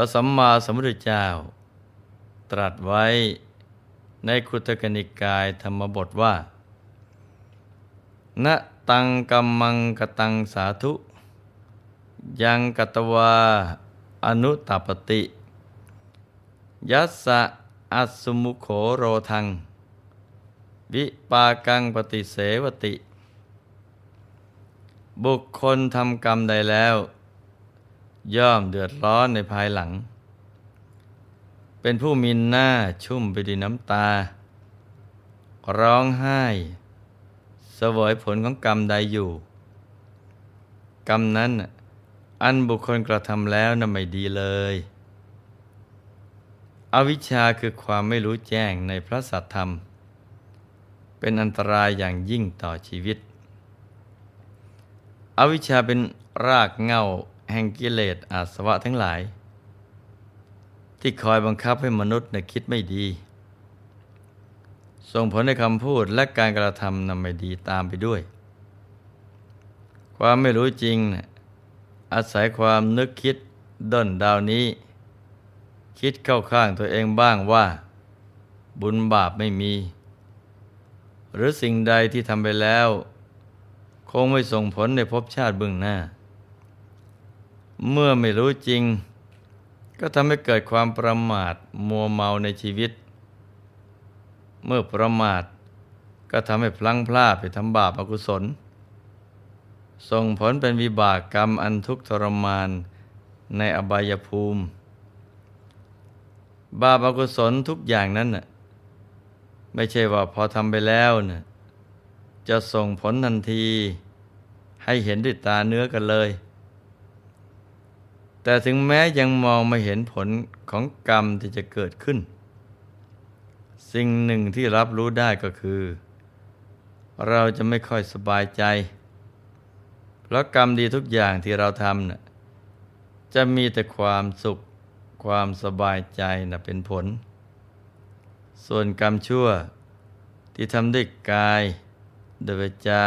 ระสัมมาสัมพุทธเจ้า ตรัสไว้ในคุตกนิกายธรรมบทว่า ณ ตังกัมมังกตังสาธุ ยังกตวา อนุตปติ ยัสสะอัสสุมุโขโรทัง วิปากังปฏิเสวติ บุคคลทำกรรมใดแล้ว ย่อมเดือดร้อนในภายหลัง เป็นผู้มีหน้าชุ่มไปด้วยน้ำตา ร้องไห้เสวยผลของกรรมใดอยู่ กรรมนั้นอันบุคคลกระทำแล้วน่ะไม่ดีเลย อวิชชาคือความไม่รู้แจ้งในพระสัทธรรม เป็นอันตรายอย่างยิ่งต่อชีวิต อวิชชาเป็นรากเงา แห่งกิเลสอาสวะทั้งหลาย ที่คอยบังคับให้มนุษย์นคิดไม่ดี ส่งผลในคำพูดและการกระทำนำไม่ดีตามไปด้วย ความไม่รู้จริงนะอาศัยความนึกคิดด้นดาวนี้ คิดเข้าข้างตัวเองบ้างว่า บุญบาปไม่มี หรือสิ่งใดที่ทำไปแล้ว คงไม่ส่งผลในภพชาติเบื้องหน้า เมื่อไม่รู้จริง ก็ทำให้เกิดความประมาทมัวเมาในชีวิต เมื่อประมาทก็ทำให้พลั้งพลาดไปทำบาปอกุศล ส่งผลเป็นวิบากกรรมอันทุกข์ทรมานในอบายภูมิ บาปอกุศลทุกอย่างนั้นน่ะไม่ใช่ว่าพอทำไปแล้วน่ะจะส่งผลทันทีให้เห็นด้วยตาเนื้อกันเลย แต่ถึงแม้ยังมองไม่เห็นผลของกรรมที่จะเกิดขึ้น สิ่งหนึ่งที่รับรู้ได้ก็คือ เราจะไม่ค่อยสบายใจ เพราะกรรมดีทุกอย่างที่เราทำนะ่ะจะมีแต่ความสุขความสบายใจนะเป็นผล ส่วนกรรมชั่วที่ทำด้วยกาย ด้วยวจา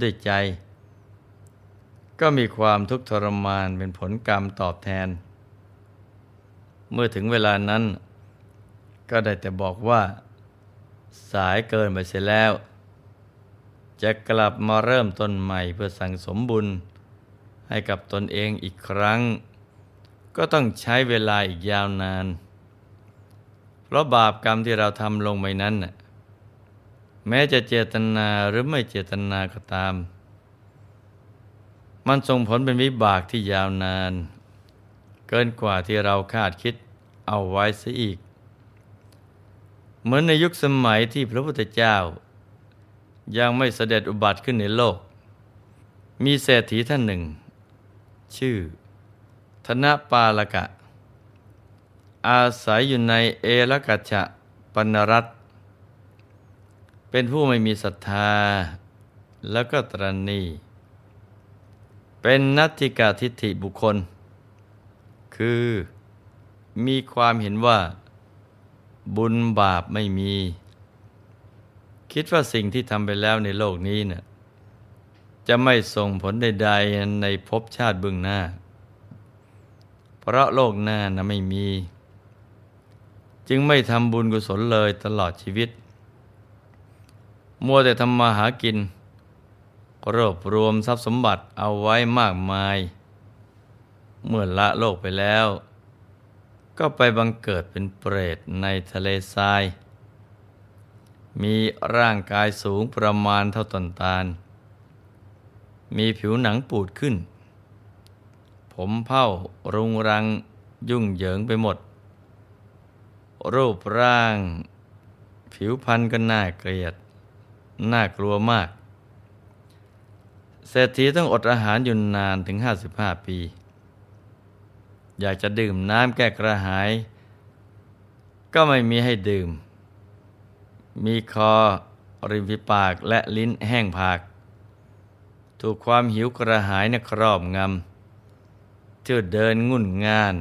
ด้วยใจ ก็มีความทุกข์ทรมานเป็นผลกรรมตอบแทน เมื่อถึงเวลานั้น ก็ได้แต่บอกว่า สายเกินไปเสียแล้ว จะกลับมาเริ่มต้นใหม่เพื่อสั่งสมบุญ ให้กับตนเองอีกครั้ง ก็ต้องใช้เวลาอีกยาวนาน เพราะบาปกรรมที่เราทำลงไปนั้น แม้จะเจตนาหรือไม่เจตนาก็ตาม มันส่งผลเป็นวิบากที่ยาวนาน เกินกว่าที่เราคาดคิดเอาไว้ซะอีก เหมือนในยุคสมัยที่พระพุทธเจ้า ยังไม่เสด็จอุบัติขึ้นในโลก มีเศรษฐีท่านหนึ่ง ชื่อ ธนปาลกะ อาศัยอยู่ในเอรกัจะปนรัตเป็นผู้ไม่มีศรัทธา แล้วก็ตรณี เป็นนัตติกาทิฏฐิบุคคล คือมีความเห็นว่า บุญบาปไม่มี คิดว่าสิ่งที่ทำไปแล้วในโลกนี้เนะ่ยจะไม่ส่งผลใด ๆ ในภพชาติเบื้องหน้า เพราะโลกหน้านะไม่มี จึงไม่ทำบุญกุศลเลยตลอดชีวิต มัวแต่ทำมาหากิน รวบรวมทรัพย์สมบัติเอาไว้มากมาย เมื่อละโลกไปแล้ว ก็ไปบังเกิดเป็นเปรตในทะเลทราย มีร่างกายสูงประมาณเท่าตนตาล มีผิวหนังปูดขึ้น ผมเผ้ารุงรังยุ่งเหยิงไปหมด รูปร่าง ผิวพรรณก็น่าเกลียด น่ากลัวมาก เศรษฐีต้องอดอาหารอยู่นานถึงห้าสิบห้าปี อยากจะดื่มน้ำแก้กระหาย ก็ไม่มีให้ดื่ม มีคอริมฝีปากและลิ้นแห้งผาก ถูกความหิวกระหายนครอบงำเที่ยวเดินงุ่นงาน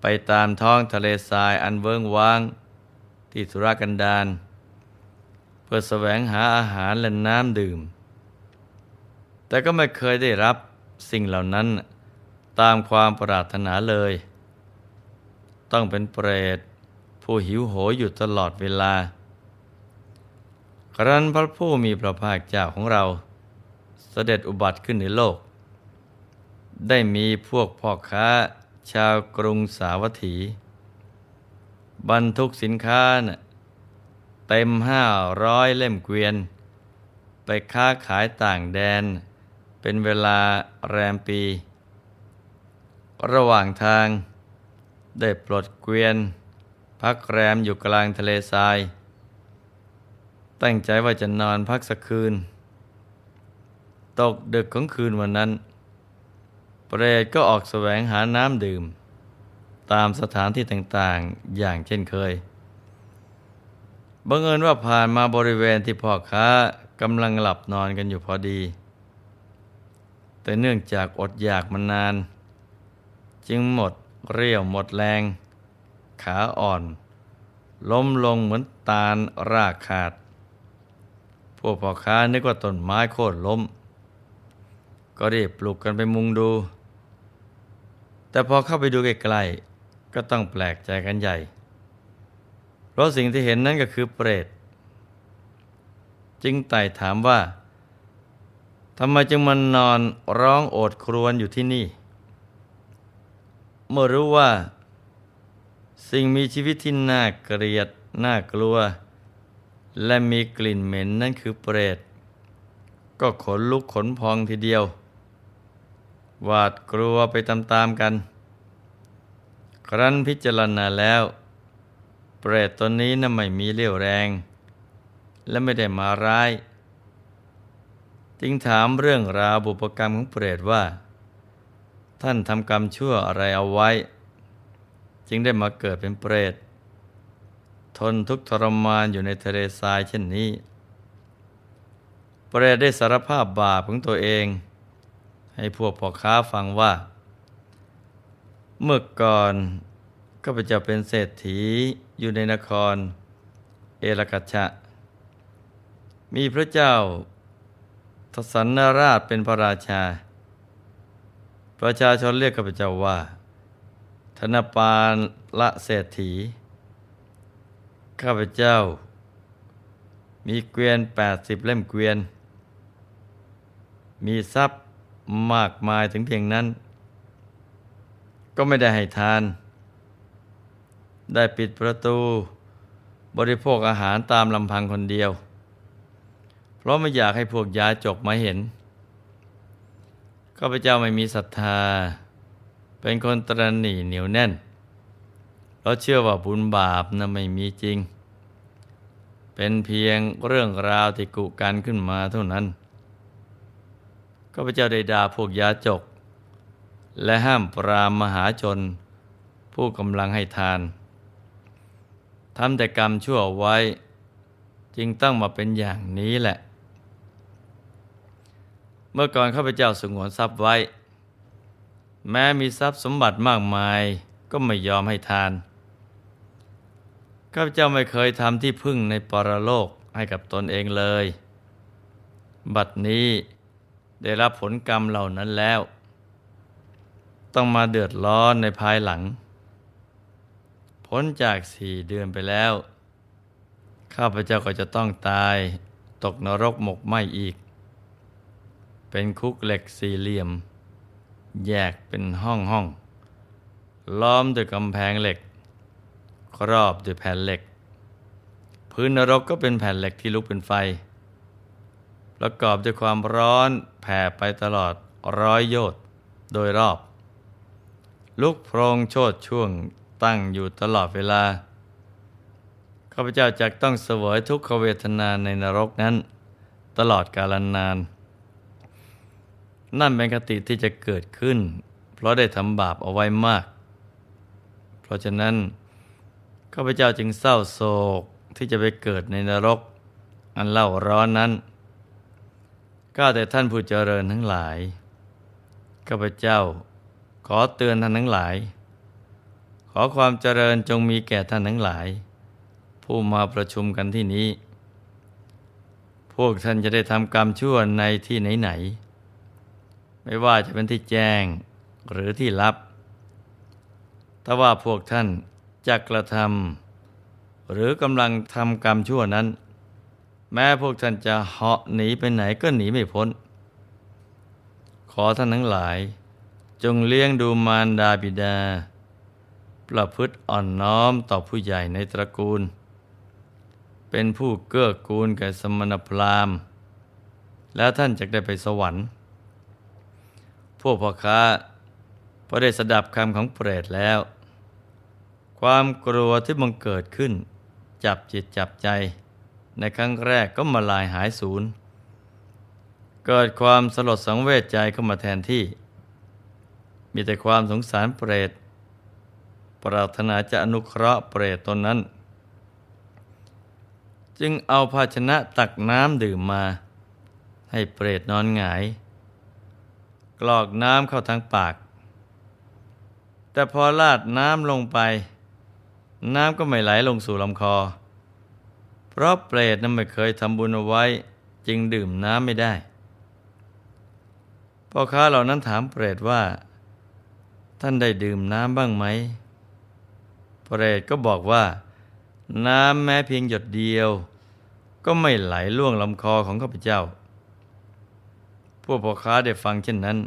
ไปตามท้องทะเลทรายอันเวิงว้าง ที่สุรากันดารเพื่อแสวงหาอาหารและน้ำดื่ม แต่ก็ไม่เคยได้รับสิ่งเหล่านั้นตามความปรารถนาเลย ต้องเป็นเปรต ผู้หิวโหยอยู่ตลอดเวลา ครั้นพระผู้มีพระภาคเจ้าของเรา เสด็จอุบัติขึ้นในโลก ได้มีพวกพ่อค้าชาวกรุงสาวัตถี บรรทุกสินค้านะเต็มห้าร้อยเล่มเกวียน ไปค้าขายต่างแดน เป็นเวลาแรมปี ระหว่างทาง ได้ปลดเกวียน พักแรมอยู่กลางทะเลทราย ตั้งใจว่าจะนอนพักสักคืน ตกดึกของคืนวันนั้น เปรตก็ออกแสวงหาน้ำดื่ม ตามสถานที่ต่างๆอย่างเช่นเคยบังเอิญว่าผ่านมาบริเวณที่พ่อค้ากำลังหลับนอนกันอยู่พอดี แต่เนื่องจากอดอยากมานาน จึงหมดเรี่ยวหมดแรง ขาอ่อน ล้มลงเหมือนตาลรากขาด พวกพ่อค้านึกว่าต้นไม้โค่นล้ม ก็รีบปลุกกันไปมุงดู แต่พอเข้าไปดูใกล้ๆก็ต้องแปลกใจกันใหญ่ เพราะสิ่งที่เห็นนั่นก็คือเปรต จึงไต่ถามว่า ทำไมจึงมันนอนร้องโอดครวญอยู่ที่นี่ เมื่อรู้ว่า สิ่งมีชีวิตที่น่าเกลียด น่ากลัว และมีกลิ่นเหม็นนั่นคือเปรต ก็ขนลุกขนพองทีเดียว หวาดกลัวไปตามๆกัน ครั้นพิจารณาแล้ว เปรตตนนี้น่ะไม่มีเรี่ยวแรง และไม่ได้มาร้าย จึงถามเรื่องราวบุปกรรมของเปรตว่า ท่านทำกรรมชั่วอะไรเอาไว้ จึงได้มาเกิดเป็นเปรต ทนทุกข์ทรมานอยู่ในทะเลทรายเช่นนี้ เปรตได้สารภาพบาปของตัวเอง ให้พวกพ่อค้าฟังว่า เมื่อก่อนก็ไปจะเป็นเศรษฐีอยู่ในนคร เอลกัชะ มีพระเจ้า ทศนราชเป็นพระราชา ประชาชนเรียกข้าพเจ้าว่า ธนปานละเศรษฐี ข้าพเจ้า มีเกวียนแปดสิบเล่มเกวียน มีทรัพย์มากมายถึงเพียงนั้น ก็ไม่ได้ให้ทาน ได้ปิดประตู บริโภคอาหารตามลำพังคนเดียว เพราะไม่อยากให้พวกยาจกมาเห็นข้าพเจ้าไม่มีศรัทธา เป็นคนตรณีเหนียวแน่นเราเชื่อว่าบุญบาปนะไม่มีจริง เป็นเพียงเรื่องราวที่กุกันขึ้นมาเท่านั้นข้าพเจ้าได้ด่าพวกยาจก และห้ามปรามมหาชน ผู้กำลังให้ทานทำแต่กรรมชั่วไว้ จึงต้องมาเป็นอย่างนี้แหละ เมื่อก่อนข้าพเจ้าสงวนทรัพย์ไว้ แม้มีทรัพย์สมบัติมากมายก็ไม่ยอมให้ทาน ข้าพเจ้าไม่เคยทำที่พึ่งในปรโลกให้กับตนเองเลย บัดนี้ได้รับผลกรรมเหล่านั้นแล้ว ต้องมาเดือดร้อนในภายหลัง พ้นจากสี่เดือนไปแล้ว ข้าพเจ้าก็จะต้องตายตกนรกหมกไหมอีก เป็นคุกเหล็กสี่เหลี่ยม แยกเป็นห้องห้อง ล้อมด้วยกำแพงเหล็ก ครอบด้วยแผ่นเหล็ก พื้นนรกก็เป็นแผ่นเหล็กที่ลุกเป็นไฟ ประกอบด้วยความร้อนแผ่ไปตลอดร้อยโยชน์โดยรอบ ลุกโพรงโชดช่วงตั้งอยู่ตลอดเวลาข้าพเจ้าจะต้องเสวยทุกขเวทนาในนรกนั้น ตลอดกาลนานนั่ นั่นเป็นคติที่จะเกิดขึ้น เพราะได้ทำบาปเอาไว้มาก เพราะฉะนั้นข้าพเจ้าจึงเศร้าโศกที่จะไปเกิดในนรก อันเล่าร้อนนั้นก้าแต่ท่านผู้เจริญทั้งหลายข้าพเจ้าขอเตือนท่านทั้งหลาย ขอความเจริญจงมีแก่ท่านทั้งหลาย ผู้มาประชุมกันที่นี้ พวกท่านจะได้ทำกรรมชั่วในที่ไหนๆ ไม่ว่าจะเป็นที่แจ้งหรือที่ลับ ถ้าว่าพวกท่านจะกระทำหรือกำลังทำกรรมชั่วนั้น แม้พวกท่านจะเหาะหนีไปไหนก็หนีไม่พ้น ขอท่านทั้งหลาย จงเลี้ยงดูมารดาบิดา ประพฤติอ่อนน้อมต่อผู้ใหญ่ในตระกูล เป็นผู้เกื้อกูลแก่สมณพราหมณ์ แล้วท่านจะได้ไปสวรรค์ พวกพ่อค้าพอได้สดับคำของเปรตแล้ว ความกลัวที่บังเกิดขึ้น จับจิตจับใจ ในครั้งแรกก็มาลายหายสูญเกิดความสลดสังเวชใจเข้ามาแทนที่ มีแต่ความสงสารเปรตปรารถนาจะอนุเคราะห์เปรตตนนั้น จึงเอาภาชนะตักน้ำดื่มมา ให้เปรตนอนหงาย กรอกน้ำเข้าทางปาก แต่พอลาดน้ำลงไป น้ำก็ไม่ไหลลงสู่ลำคอ เพราะเปรตนั้นไม่เคยทำบุญเอาไว้ จึงดื่มน้ำไม่ได้พ่อค้าเหล่านั้นถามเปรตว่า ท่านได้ดื่มน้ำบ้างไหมเปรตก็บอกว่า น้ำแม้เพียงหยดเดียว ก็ไม่ไหลล่วงลำคอของข้าพเจ้า พวกพ่อค้าได้ฟังเช่นนั้น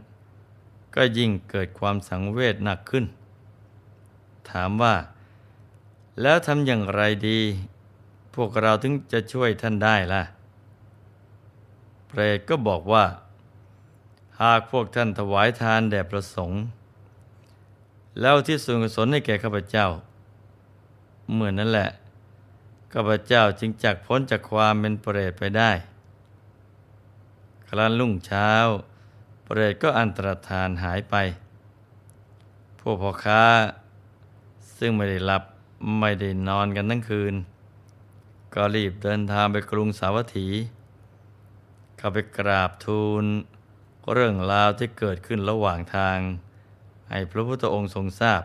ก็ยิ่งเกิดความสังเวชหนักขึ้น ถามว่า แล้วทำอย่างไรดี พวกเราถึงจะช่วยท่านได้ล่ะ เปรตก็บอกว่า หากพวกท่านถวายทานแด่ประสงค์ แล้วที่ส่วนกุศลให้แก่ข้าพเจ้าเมื่อนนั้นแหละข้าพเจ้าจึงจักพ้นจากความเป็นเปรตไปได้ ครั้นรุ่งเช้า เปรตก็อันตรธานหายไป พวกพ่อค้า ซึ่งไม่ได้หลับไม่ได้นอนกันทั้งคืน ก็รีบเดินทางไปกรุงสาวัตถี เข้าไปกราบทูล เรื่องราวที่เกิดขึ้นระหว่างทาง ให้พระพุทธองค์ทรงทราบ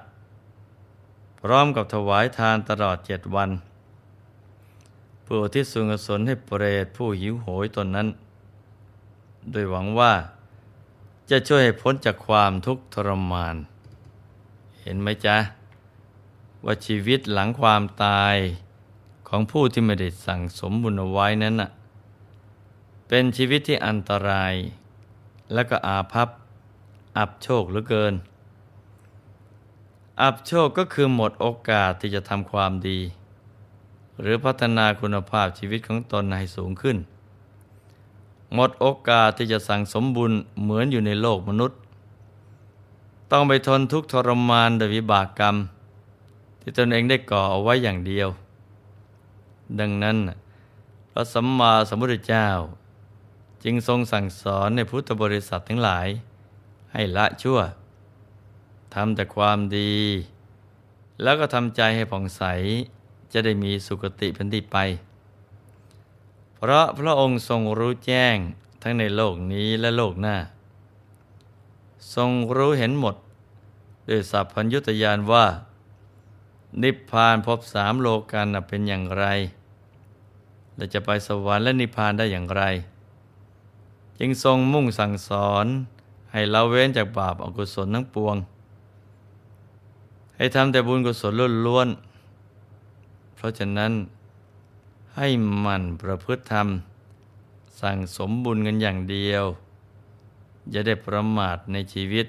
พร้อมกับถวายทานตลอดเจ็ดวันเพื่อที่สุงสนให้เปรตผู้หิวโหยตนนั้น โดยหวังว่า จะช่วยให้พ้นจากความทุกข์ทรมาน เห็นไหมจ๊ะ ว่าชีวิตหลังความตายของผู้ที่ไม่ได้สั่งสมบุญเอาไว้นั้นน่ะเป็นชีวิตที่อันตราย และก็อาภัพ อับโชคเหลือเกิน อับโชคก็คือหมดโอกาสที่จะทำความดี หรือพัฒนาคุณภาพชีวิตของตนให้สูงขึ้น หมดโอกาสที่จะสั่งสมบุญเหมือนอยู่ในโลกมนุษย์ ต้องไปทนทุกข์ทรมานโดยวิบากกรรม ที่ตนเองได้ก่อเอาไว้อย่างเดียว ดังนั้นพระสัมมาสัมพุทธเจ้า จึงทรงสั่งสอนในพุทธบริษัททั้งหลาย ให้ละชั่วทำแต่ความดี แล้วก็ทำใจให้ผ่องใสจะได้มีสุคติเป็นที่ไป เพราะพระองค์ทรงรู้แจ้งทั้งในโลกนี้และโลกหน้า ทรงรู้เห็นหมดด้วยสัพพัญญุตยานว่า นิพพานพบสามโลกันเป็นอย่างไร และจะไปสวรรค์และนิพพานได้อย่างไร จึงทรงมุ่งสั่งสอนให้เราเว้นจากบาปอกุศลทั้งปวง ให้ทำแต่บุญกุศลล้วนๆเพราะฉะนั้น ให้มันประพฤติธรรม สั่งสมบุญกันอย่างเดียว อย่าได้ประมาทในชีวิต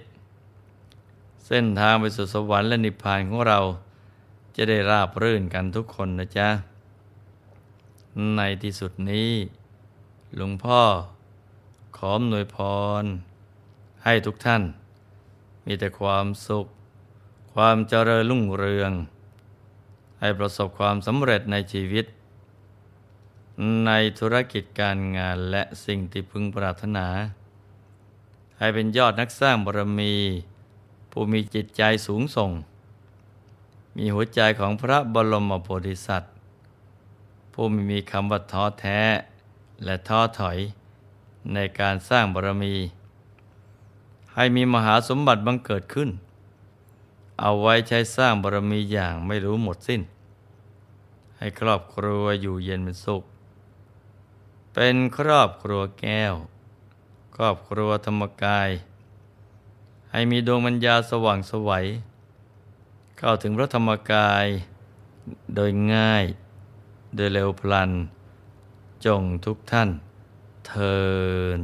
เส้นทางไปสู่สวรรค์และนิพพานของเรา จะได้ราบรื่นกันทุกคนนะจ๊ะ ในที่สุดนี้ หลวงพ่อ ขอหน่วยพร ให้ทุกท่าน มีแต่ความสุข ความเจริญรุ่งเรือง ให้ประสบความสำเร็จในชีวิต ในธุรกิจการงานและสิ่งที่พึงปรารถนา ให้เป็นยอดนักสร้างบารมี ผู้มีจิตใจสูงส่ง มีหัวใจของพระบรมโพธิสัตว์ ผู้ม่มีคำว่าท้อแท้และท้อถอยในการสร้างบารมี ให้มีมหาสมบัติบังเกิดขึ้น เอาไว้ใช้สร้างบารมีอย่างไม่รู้หมดสิ้น ให้ครอบครัวอยู่เย็นเป็นสุข เป็นครอบครัวแก้ว ครอบครัวธรรมกาย ให้มีดวงมัญญาสว่างสวัยเข้าถึงพระธรรมกายโดยง่าย โดยเร็วพลัน จงทุกท่านเทิน